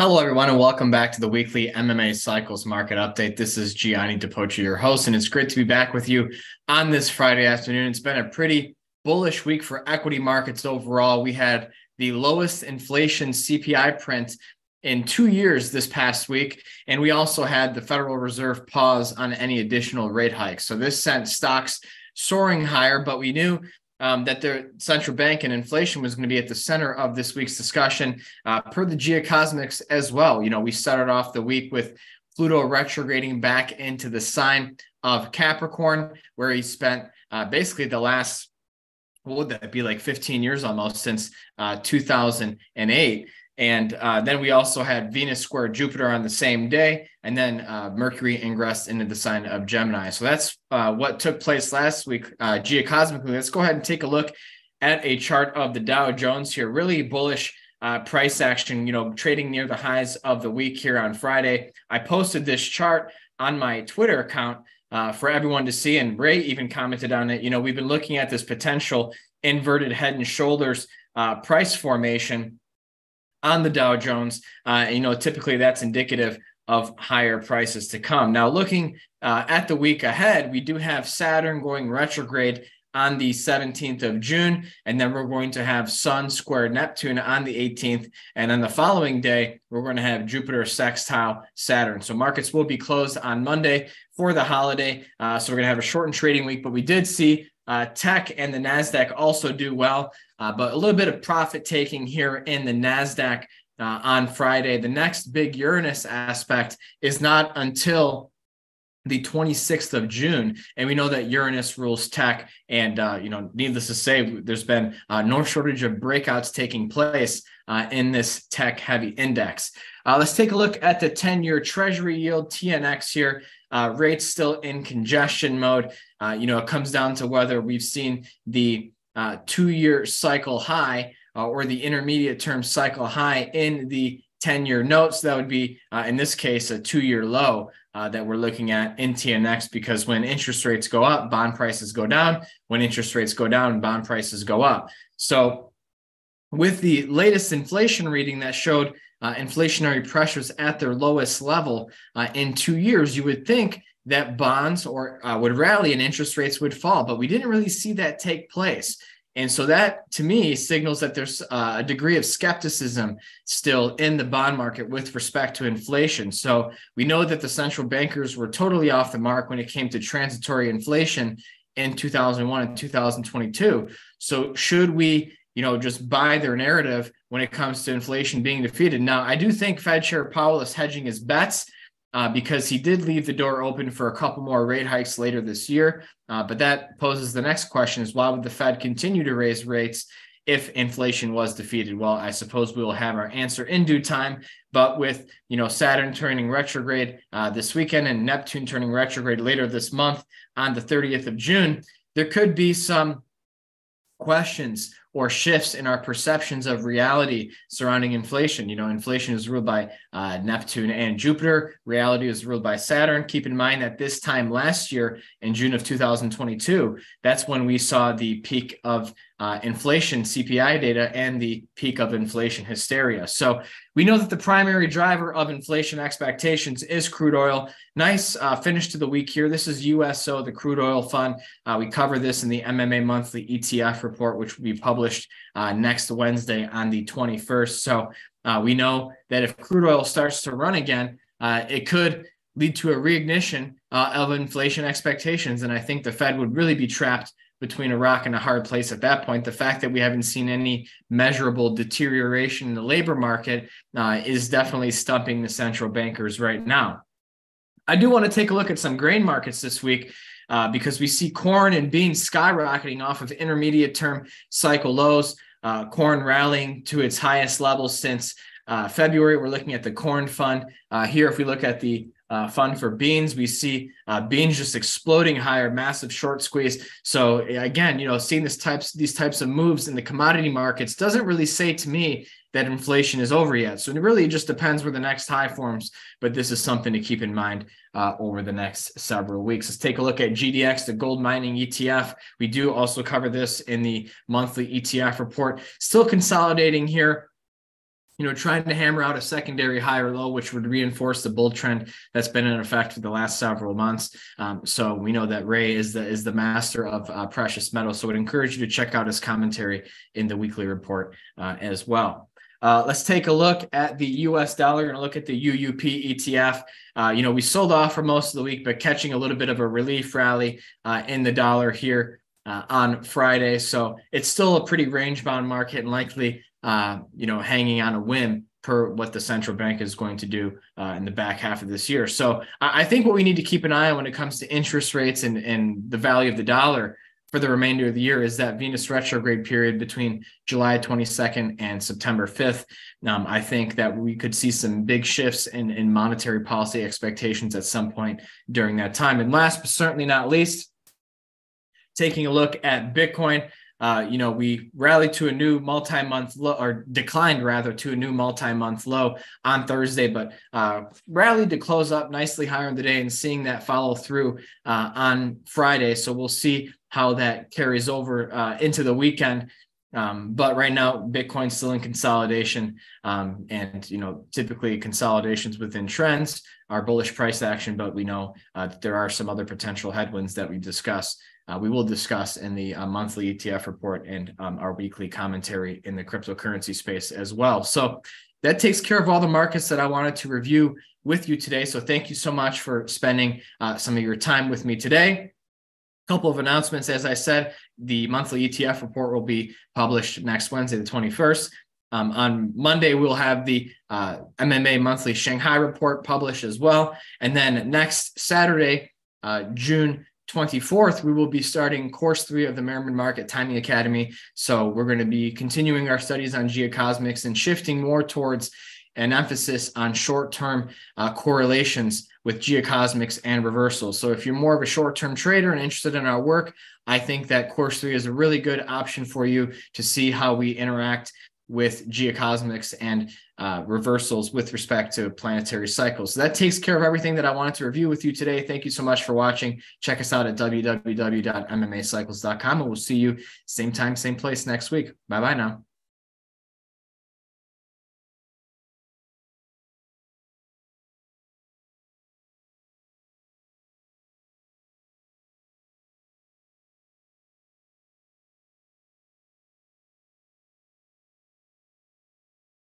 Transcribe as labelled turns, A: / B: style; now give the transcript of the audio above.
A: Hello, everyone, and welcome back to the weekly MMA Cycles Market Update. This is Gianni Di Poce, your host, and it's great to be back with you on this Friday afternoon. It's been a pretty bullish week for equity markets overall. We had the lowest inflation CPI print in two years this past week, and we also had the Federal Reserve pause on any additional rate hikes. So this sent stocks soaring higher, but we knew um, that the central bank and inflation was going to be at the center of this week's discussion uh, per the geocosmics as well. You know, we started off the week with Pluto retrograding back into the sign of Capricorn, where he spent uh, basically the last what would that be like 15 years almost since uh, 2008 and uh, then we also had Venus square Jupiter on the same day, and then uh, Mercury ingressed into the sign of Gemini. So that's uh, what took place last week uh, geocosmically. Let's go ahead and take a look at a chart of the Dow Jones here. Really bullish uh, price action, you know, trading near the highs of the week here on Friday. I posted this chart on my Twitter account uh, for everyone to see, and Ray even commented on it. You know, we've been looking at this potential inverted head and shoulders price formation on the Dow Jones. Uh, you know, typically that's indicative of higher prices to come. Now, looking uh, at the week ahead, we do have Saturn going retrograde on the 17th of June, and then we're going to have Sun square Neptune on the 18th, and then the following day we're going to have Jupiter sextile Saturn. So markets will be closed on Monday for the holiday. Uh, so we're going to have a shortened trading week, but we did see uh, tech and the NASDAQ also do well, uh, but a little bit of profit taking here in the NASDAQ uh, on Friday. The next big Uranus aspect is not until the 26th of June. And we know that Uranus rules tech. And, uh, you know, needless to say, there's been uh, no shortage of breakouts taking place uh, in this tech heavy index. Let's take a look at the 10 year Treasury yield, TNX here. Uh, rates still in congestion mode. Uh, you know, it comes down to whether we've seen the uh, two-year cycle high uh, or the intermediate term cycle high in the 10-year notes. That would be, uh, in this case, a two-year low uh, that we're looking at in TNX because when interest rates go up, bond prices go down. When interest rates go down, bond prices go up. So with the latest inflation reading that showed uh, inflationary pressures at their lowest level uh, in two years, you would think that bonds or uh, would rally and interest rates would fall, but we didn't really see that take place. And so that to me signals that there's uh, a degree of skepticism still in the bond market with respect to inflation. So we know that the central bankers were totally off the mark when it came to transitory inflation in 2001 and 2022. So should we you know, just buy their narrative when it comes to inflation being defeated. Now, I do think Fed Chair Powell is hedging his bets uh, because he did leave the door open for a couple more rate hikes later this year. Uh, but that poses the next question: Is why would the Fed continue to raise rates if inflation was defeated? Well, I suppose we will have our answer in due time. But with you know Saturn turning retrograde uh, this weekend and Neptune turning retrograde later this month on the 30th of June, there could be some questions or shifts in our perceptions of reality surrounding inflation. You know, inflation is ruled by uh, Neptune and Jupiter. Reality is ruled by Saturn. Keep in mind that this time last year, in June of 2022, that's when we saw the peak of uh, inflation CPI data and the peak of inflation hysteria. So we know that the primary driver of inflation expectations is crude oil. Nice uh, finish to the week here. This is USO, the crude oil fund. Uh, we cover this in the MMA monthly ETF report, which will be published uh, next Wednesday on the 21st. So uh, we know that if crude oil starts to run again, uh, it could lead to a reignition of inflation expectations. And I think the Fed would really be trapped between a rock and a hard place at that point. The fact that we haven't seen any measurable deterioration in the labor market uh, is definitely stumping the central bankers right now. I do want to take a look at some grain markets this week. Uh, because we see corn and beans skyrocketing off of intermediate term cycle lows, uh, corn rallying to its highest level since uh, February. We're looking at the corn fund. Uh, here, if we look at the uh, fund for beans. We see uh, beans just exploding higher, massive short squeeze. So again, you know, seeing this types these types of moves in the commodity markets doesn't really say to me that inflation is over yet. So it really just depends where the next high forms. But this is something to keep in mind uh, over the next several weeks. Let's take a look at GDX, the gold mining ETF. We do also cover this in the monthly ETF report. Still consolidating here you know, trying to hammer out a secondary high or low, which would reinforce the bull trend that's been in effect for the last several months. Um, so we know that Ray is the is the master of uh, precious metals. So I would encourage you to check out his commentary in the weekly report uh, as well. Uh, let's take a look at the U.S. dollar. and look at the UUP ETF. Uh, you know, we sold off for most of the week, but catching a little bit of a relief rally uh, in the dollar here uh, on Friday. So it's still a pretty range bound market and likely uh, you know, hanging on a whim per what the central bank is going to do uh, in the back half of this year. So I, think what we need to keep an eye on when it comes to interest rates and, and the value of the dollar for the remainder of the year is that Venus retrograde period between July 22nd and September 5th. Um, I think that we could see some big shifts in, in monetary policy expectations at some point during that time. And last but certainly not least, taking a look at Bitcoin. Uh, you know, we rallied to a new multi-month low, or declined rather to a new multi-month low on Thursday, but uh, rallied to close up nicely higher in the day, and seeing that follow through uh, on Friday. So we'll see how that carries over uh, into the weekend. Um, but right now, Bitcoin's still in consolidation, um, and you know, typically consolidations within trends are bullish price action. But we know uh, that there are some other potential headwinds that we discuss uh, we will discuss in the uh, monthly ETF report and um, our weekly commentary in the cryptocurrency space as well. So that takes care of all the markets that I wanted to review with you today. So thank you so much for spending uh, some of your time with me today. A couple of announcements. As I said, the monthly ETF report will be published next Wednesday, the 21st. Um, on Monday, we'll have the uh, MMA monthly Shanghai report published as well. And then next Saturday, uh, June 24th, we will be starting course three of the Merriman Market Timing Academy. So we're going to be continuing our studies on geocosmics and shifting more towards an emphasis on short-term uh, correlations with geocosmics and reversals. So if you're more of a short-term trader and interested in our work, I think that course three is a really good option for you to see how we interact with geocosmics and uh, reversals with respect to planetary cycles. So that takes care of everything that I wanted to review with you today. Thank you so much for watching. Check us out at www.mmacycles.com and we'll see you same time, same place next week. Bye bye now.